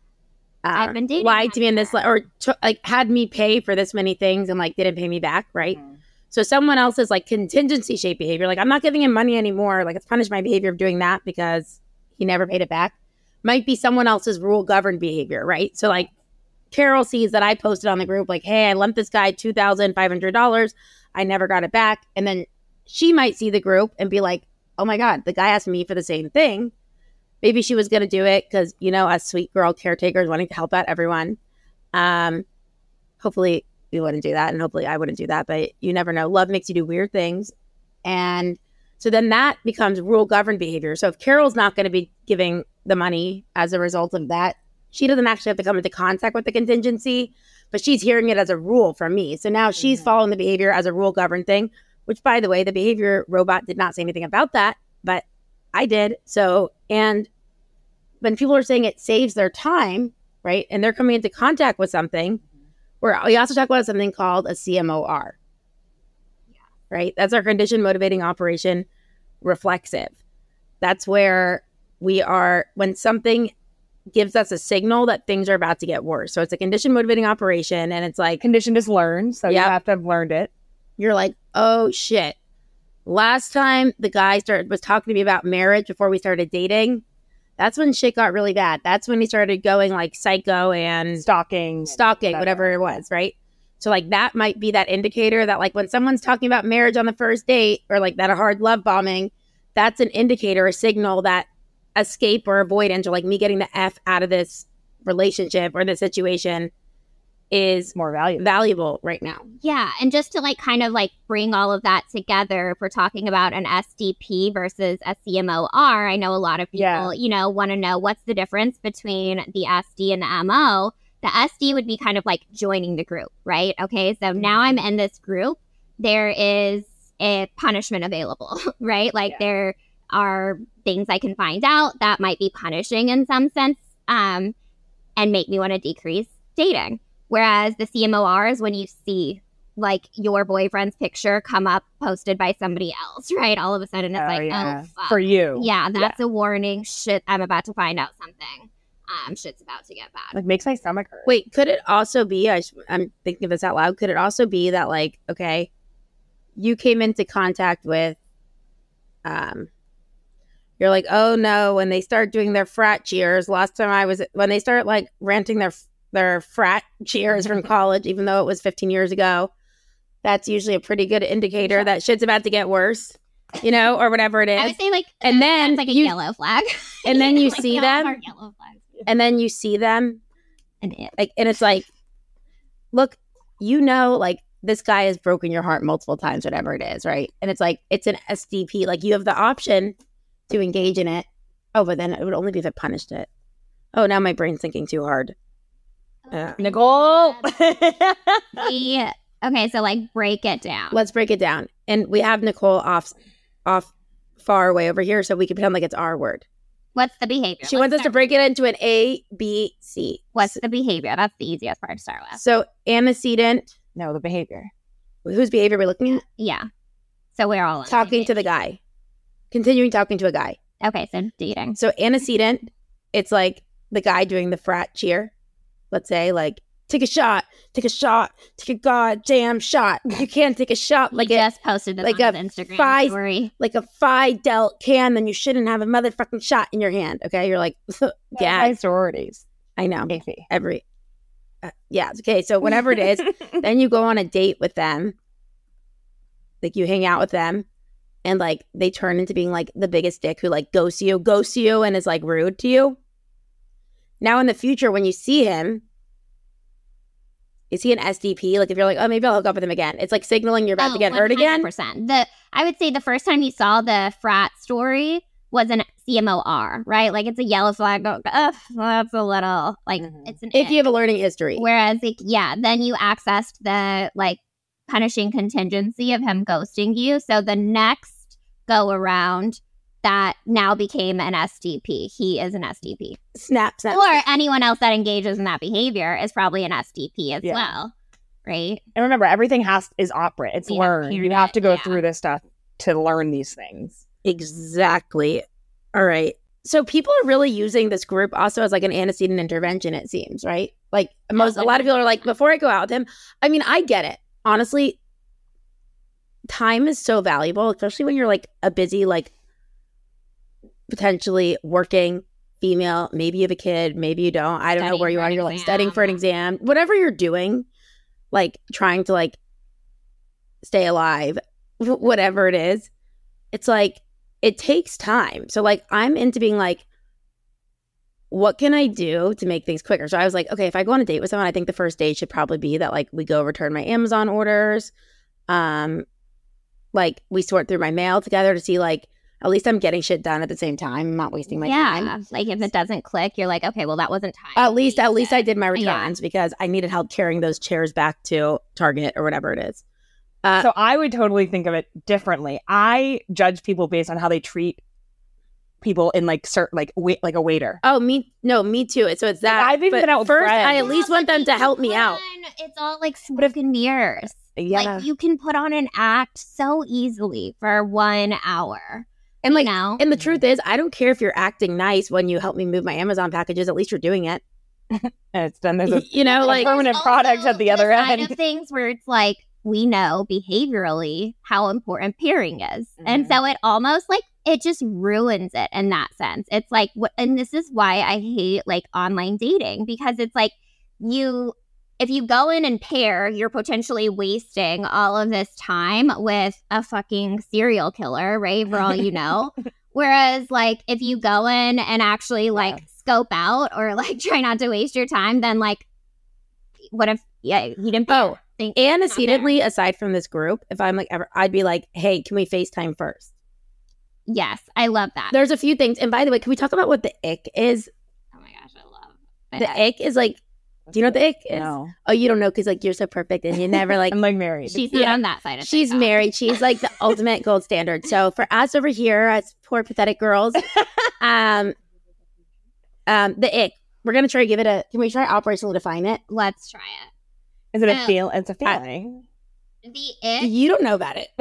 uh, been dating lied to me in this, or t- like had me pay for this many things and like didn't pay me back, right? So someone else's like contingency shaped behavior, like I'm not giving him money anymore. Like it's punished my behavior of doing that because he never paid it back. Might be someone else's rule governed behavior, right? So like Carol sees that I posted on the group, like, hey, I lent this guy two thousand five hundred dollars. I never got it back. And then she might see the group and be like, oh my God, the guy asked me for the same thing. Maybe she was gonna do it because, you know, as sweet girl caretakers wanting to help out everyone. Um, hopefully we wouldn't do that and hopefully I wouldn't do that, but you never know. Love makes you do weird things. And so then that becomes rule governed behavior. So if Carol's not going to be giving the money as a result of that, she doesn't actually have to come into contact with the contingency, but she's hearing it as a rule from me. So now she's following the behavior as a rule governed thing, which by the way, the behavior robot did not say anything about that, but I did. So, and when people are saying it saves their time, right? And they're coming into contact with something, where we also talk about something called a CMOR. Yeah. right? That's our condition motivating operation reflexive. That's where we are when something gives us a signal that things are about to get worse. So it's a condition motivating operation and it's like Conditioned is learned, so you Yep. have to have learned it. you're like, "Oh shit. Last time the guy started was talking to me about marriage before we started dating, that's when shit got really bad. That's when he started going like psycho and Stalking. stalking, Whatever. it was, right? So like that might be that indicator that like when someone's talking about marriage on the first date or like that a hard love bombing, that's an indicator, a signal that escape or avoidance or like me getting the F out of this relationship or this situation is more valuable. valuable right now. Yeah, and just to like kind of like bring all of that together, if we're talking about an SDP versus a CMOR, I know a lot of people, Yeah. you know, want to know what's the difference between the SD and the MO. The SD would be kind of like joining the group, right? Okay, so now I'm in this group. There is a punishment available, right? Like Yeah. there are things I can find out that might be punishing in some sense, um, and make me want to decrease dating. Whereas the CMOR is when you see like your boyfriend's picture come up posted by somebody else, right? All of a sudden it's Oh, like, yeah. oh, fuck. For you. yeah, that's a warning. Shit, I'm about to find out something. Um, shit's about to get bad. Like makes my stomach hurt. Wait, could it also be? I sh- I'm thinking of this out loud. Could it also be that like, okay, you came into contact with, um, you're like, oh no, when they start doing their frat cheers. Last time I was when they start like ranting their their frat cheers from college, even though it was 15 years ago. That's usually a pretty good indicator that shit's about to get worse, you know, or whatever it is. I would say like And then like a you- yellow flag. And then you Like, see them, and then you see them And it, like and it's like look you know like this guy has broken your heart multiple times, whatever it is, right? And it's like it's an SDP. Like you have the option to engage in it. Oh, but then it would only be if it punished it. Oh, now my brain's thinking too hard. Yeah. Nicole. We, okay, so like break it down. Let's break it down. And we have Nicole off off far away over here, so we can pretend like it's our word. What's the behavior? She Let's wants us to break it into an A, B, C. What's the behavior? That's the easiest part to start with. So antecedent. no, the behavior. Whose behavior are we looking at? Yeah. So we're all Talking to the guy. Continuing talking to a guy. Okay, so dating. So antecedent, it's like the guy doing the frat cheer. Let's say like take a shot, take a shot, take a goddamn shot. You can't take a shot Like like a just posted this like on a his Instagram five- story. like a five delt can, then you shouldn't have a motherfucking shot in your hand. Okay, you're like, yeah, My sororities. I know Iffy. every. Uh, yeah, okay. So whatever it is, then you go on a date with them. Like you hang out with them, and like they turn into being like the biggest dick who like ghosts you, ghosts you, and is like rude to you. Now in the future, when you see him, is he an SDP? Like if you're like, oh, maybe I'll hook up with him again. It's like signaling you're about to Oh, get hurt again. 100%. The I would say the first time you saw the frat story was an CMOR, right? Like it's a yellow flag. Go, Ugh, that's a little like Mhm. it's an If ick. you have a learning history, Whereas, like, yeah, then you accessed the like punishing contingency of him ghosting you. So the next go around, that now became an SDP. He is an SDP. snap, snap. Or anyone else that engages in that behavior is probably an SDP as Yeah. well, right? And remember, everything has is opera. It's Yeah, learned. You have to go yeah. through this stuff to learn these things. Exactly. All right. So people are really using this group also as like an antecedent intervention, it seems, right? Like most a lot of people are like, before I go out with him, I mean, I get it. Honestly, time is so valuable, especially when you're like a busy, like potentially working female. Maybe you have a kid, maybe you don't. I don't know where you are. You're like exam. studying for an exam. Whatever you're doing, like trying to like stay alive, wh- whatever it is, it's like it takes time. So like I'm into being like, what can I do to make things quicker? So I was like, okay, if I go on a date with someone, I think the first date should probably be that like we go return my Amazon orders. Um like we sort through my mail together to see like at least I'm getting shit done at the same time. I'm not wasting my yeah. time. Like if it doesn't click, you're like, okay, well, that wasn't time. At least at least I did my Yeah. returns because I needed help carrying those chairs back to Target or whatever it is. Uh, so I would totally think of it differently. I judge people based on how they treat people in like certain like wait like a waiter. oh, me no, me too. So it's that. I've even but been out with first. I at least want them to help me out. It's all like smoke and mirrors. Yeah. Like you can put on an act so easily for one hour. And like, you know? and the truth is, I don't care if you're acting nice when you help me move my Amazon packages. At least you're doing it. it's done. There's a you know, like permanent There's product at the other side end. of things where it's like we know behaviorally how important pairing is, and Mhm. so it almost like it just ruins it in that sense. It's like, what, and this is why I hate like online dating because it's like you. If you go in and pair, you're potentially wasting all of this time with a fucking serial killer, right? For all you know. Whereas, like, if you go in and actually like scope out or like try not to waste your time, then like, what if yeah you didn't? Oh, think antecedently, aside from this group, if I'm like ever, I'd be like, hey, can we FaceTime first? Yes, I love that. There's a few things. And by the way, can we talk about what the ick is? oh my gosh, I love The ick is like, do you know what the ick is? no. Oh, you don't know because like you're so perfect and you never like. I'm like married. She's not Yeah. on that side. Of She's TikTok. married. She's like the ultimate gold standard. So for us over here, as poor pathetic girls, um, um, the ick. We're gonna try to give it a. Can we try operational define it? Let's try it. Is it a Uh, feel? It's a feeling. The ick. You don't know about it.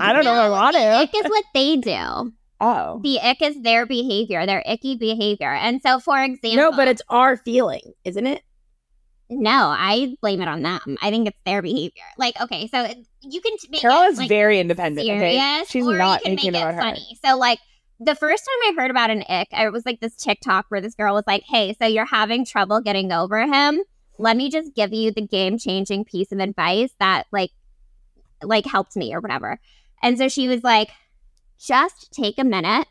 I don't know if I No, want the to. ick is what they do. Oh. The ick is their behavior, their icky behavior. And so, for example, no, but it's our feeling, isn't it? No. I blame it on them. I think it's their behavior. Like, okay, so you can t- make Carol it, is like, very independent. Okay, she's not can thinking about it her. funny. So like the first time I heard about an ick, it was like this TikTok where this girl was like, "Hey, so you're having trouble getting over him? Let me just give you the game changing piece of advice that like like helped me or whatever." And so she was like, "Just take a minute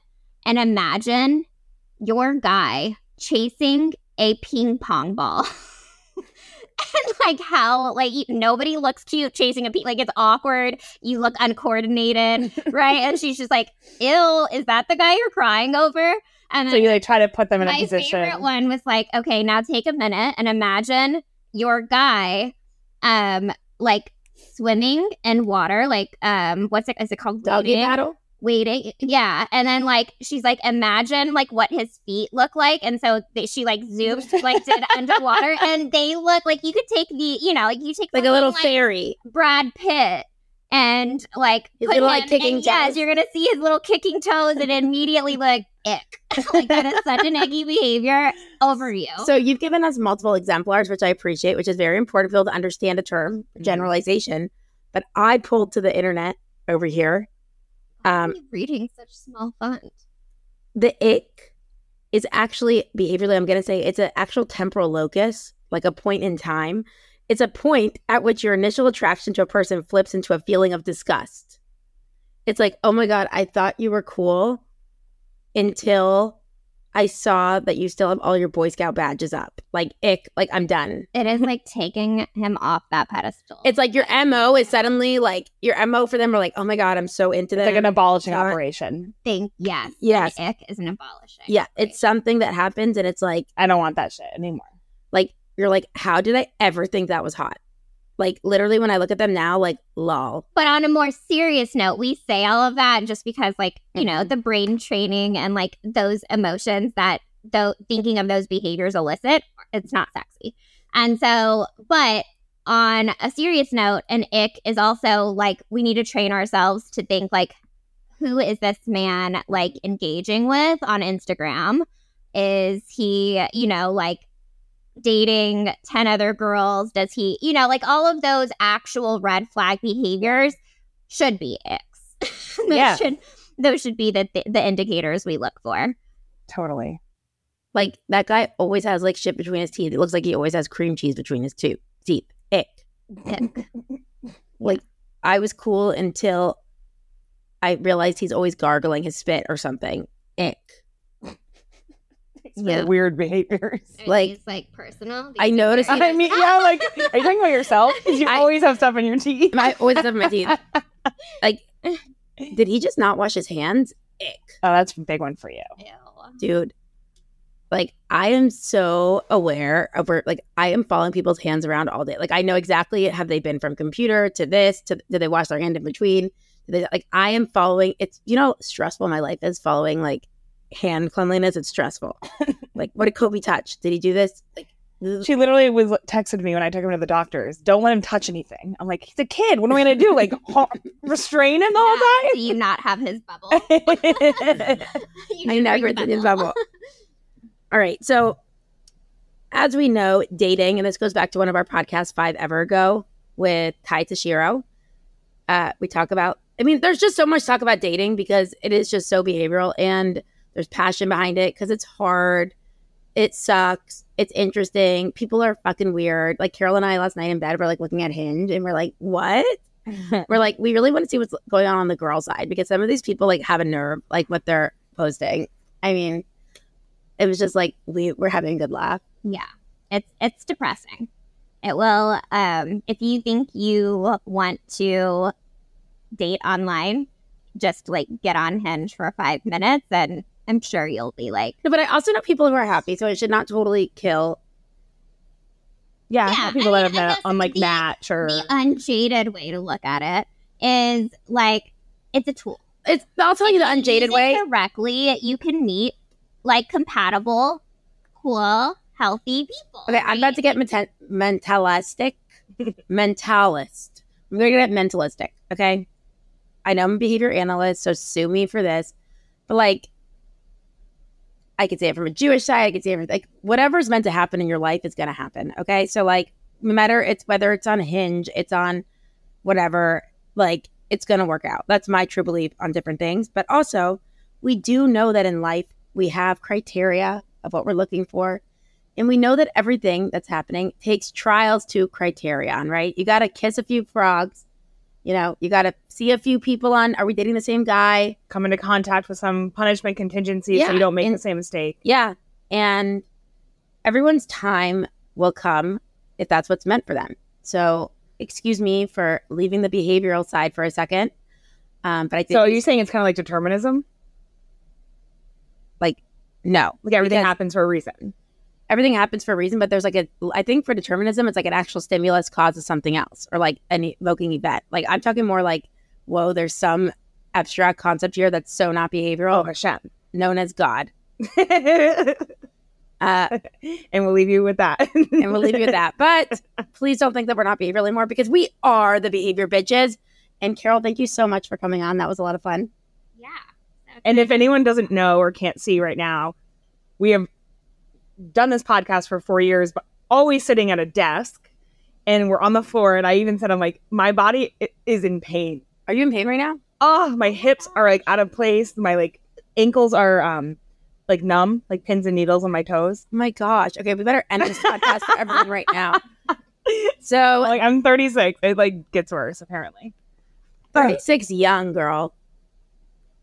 and imagine your guy chasing a ping pong ball." and like how like nobody looks cute chasing a pee like it's awkward you look uncoordinated right and she's just like ew is that the guy you're crying over and So then you like try to put them in a my position. favorite one was like okay now take a minute and imagine your guy um like swimming in water like um what's it is it called Doggy paddle. Waiting yeah and then like she's like imagine like what his feet look like and so they, she like zoomed like did underwater and they look like you could take the you know like you take Like a little something fairy. brad pitt and like His put little, like, kicking and yes toes. you're gonna see his little kicking toes and immediately like ick like that is such an icky behavior over you So you've given us multiple exemplars, which I appreciate, which is very important for people to understand a term, Mm-hmm. generalization. But I pulled to the internet over here. Um, reading such small font the ick is actually behaviorally, I'm going to say it's an actual temporal locus, like a point in time. It's a point at which your initial attraction to a person flips into a feeling of disgust. It's like, oh my God, I thought you were cool until I saw that you still have all your Boy Scout badges up. Like, ick, like I'm done. it is like taking him off that pedestal It's like your MO is suddenly like, your MO for them are like, oh my God, I'm so into It's them. like an abolishing Sorry. operation. thing yes yes. ick is an abolishing Yeah. It's something that happens and it's like, I don't want that shit anymore. like you're like how did i ever think that was hot like literally when i look at them now like lol But on a more serious note, we say all of that just because, like, you know, the brain training and like those emotions that though thinking of those behaviors elicit, it's not sexy. And so, but on a serious note, an ick is also like we need to train ourselves to think like, who is this man like engaging with on Instagram? Is he, you know, like dating 10 other girls? Does he, you know, like all of those actual red flag behaviors should be icks. those Yeah. should those should be the, the the indicators we look for. Totally. like that guy always has like shit between his teeth it looks like he always has cream cheese between his two teeth ick Ick. like i was cool until i realized he's always gargling his spit or something ick Yeah. Weird behaviors. Like, These, like personal. I These noticed I mean, yeah, like, are you talking about yourself? 'Cause you I- always have stuff in your teeth. i always have my teeth like did he just not wash his hands ick Oh, that's a big one for you. Ew. dude like i am so aware of where like i am following people's hands around all day like i know exactly have they been from computer to this to did they wash their hand in between they, like i am following it's you know stressful my life is following like hand cleanliness it's stressful like what did kobe touch did he do this like. She literally was texted me when I took him to the doctors. Don't let him touch anything. I'm like, he's a kid. What am I gonna do? Like ho- restrain him the whole time? Do you not have his bubble? I never did his bubble. All right. So, as we know, dating, and this goes back to one of our podcasts five ever ago with Kai Tashiro. Uh, we talk about, I mean, there's just so much talk about dating because it is just so behavioral and there's passion behind it because it's hard. It sucks. It's interesting. People are fucking weird. Like Carol and I last night in bed were like looking at Hinge and we're like, what? we're like, we really want to see what's going on on the girl side because some of these people like have a nerve, like what they're posting. I mean, it was just like we were having a good laugh. Yeah. It's it's depressing. It will um if you think you want to date online, just like get on Hinge for five minutes and I'm sure you'll be like No, but I also know people who are happy, so it should not totally kill. yeah, Yeah, people I that mean, have I met on like the- Match or the unjaded way to look at it is like it's a tool. It's. I'll tell you the unjaded way. correctly, you can meet like compatible, cool, healthy people. Okay, I'm about to get mentalistic. mentalist. I'm gonna get mentalistic. Okay, I know I'm a behavior analyst, so sue me for this. But like, I could say it from a Jewish side. I could say it from like whatever's meant to happen in your life is gonna happen. Okay, so like, no matter it's whether it's on a Hinge, it's on whatever. Like, it's gonna work out. That's my true belief on different things. But also, we do know that in life we have criteria of what we're looking for. And we know that everything that's happening takes trials to criterion, right? You got to kiss a few frogs. You know, you got to see a few people on, are we dating the same guy? come into contact with some punishment contingency so Yeah, you don't make and- the same mistake. Yeah. And everyone's time will come if that's what's meant for them. So, excuse me for leaving the behavioral side for a second. Um, but I think So are you saying it's kind of like determinism? Like, no, Like everything happens for a reason. Everything happens for a reason, but there's like a, I think for determinism, it's like an actual stimulus causes something else or like an evoking event. Like I'm talking more like, whoa, there's some abstract concept here that's so not Oh, behavioral, Hashem. known as God. and Uh, we'll leave you with that. and we'll leave you with that. But please don't think that we're not behavioral anymore because we are the behavior bitches. And Carol, thank you so much for coming on. That was a lot of fun. Yeah. And if anyone doesn't know or can't see right now, we have done this podcast for four years, but always sitting at a desk and we're on the floor. And I even said, I'm like, my body is in pain. Are you in pain right now? Oh, my hips are like out of place. My like ankles are um like numb, like pins and needles on my toes. Oh my gosh. Okay, we better end this podcast for everyone right now. So, Like I'm 36. It like gets worse apparently. 36 young girl.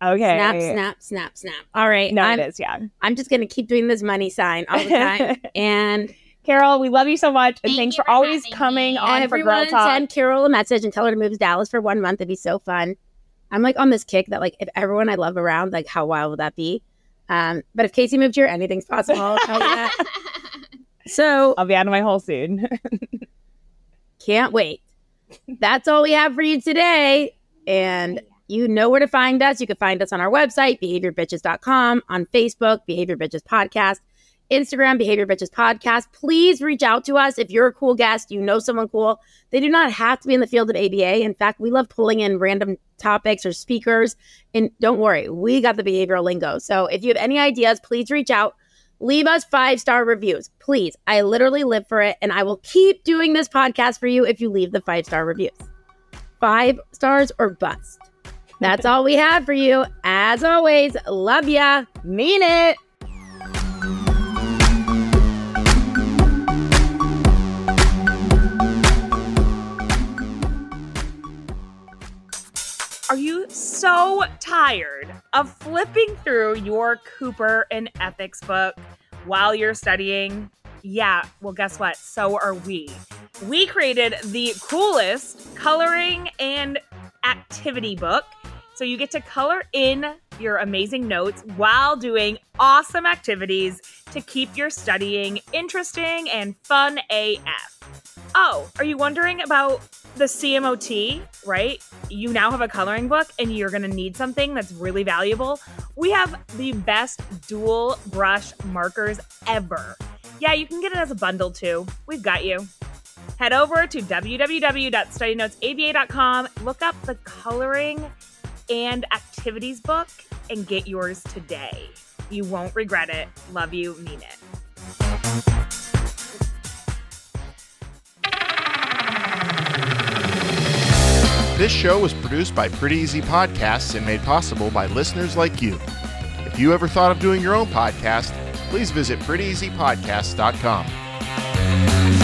Okay. Snap, snap, snap, snap. All right. No, I'm, it is. Yeah. I'm just going to keep doing this money sign all the time. and Carol, we love you so much, and Thank thanks for for always coming me. on for Girl everyone Talk. send Carol a message and tell her to move to Dallas for one month. It'd be so fun. I'm like on this kick that like if everyone I love around, like how wild would that be? Um, but if Casey moved here, anything's possible. I'll tell you that. So I'll be out of my hole soon. can't wait. That's all we have for you today. And you know where to find us. You can find us on our website, behaviorbitches.com, on Facebook, Behavior Bitches Podcast, Instagram, Behavior Bitches Podcast. Please reach out to us if you're a cool guest, you know someone cool. They do not have to be in the field of ABA. In fact, we love pulling in random topics or speakers. And don't worry, we got the behavioral lingo. So if you have any ideas, please reach out. Leave us five star reviews, please. I literally live for it, and I will keep doing this podcast for you if you leave the five star reviews. Five stars or bust. That's all we have for you. As always, love ya. Mean it. Are you so tired of flipping through your Cooper and ethics book while you're studying? Yeah, well, guess what? So are we. We created the coolest coloring and activity book. So you get to color in your amazing notes while doing awesome activities to keep your studying interesting and fun AF. Oh, are you wondering about the CMOT, right? You now have a coloring book and you're going to need something that's really valuable. We have the best dual brush markers ever. Yeah, you can get it as a bundle too. We've got you. Head over to www.studynotesaba.com, look up the coloring and activities book, and get yours today. You won't regret it. Love you, mean it. This show was produced by Pretty Easy Podcasts and made possible by listeners like you. If you ever thought of doing your own podcast, please visit prettyeasypodcast.com.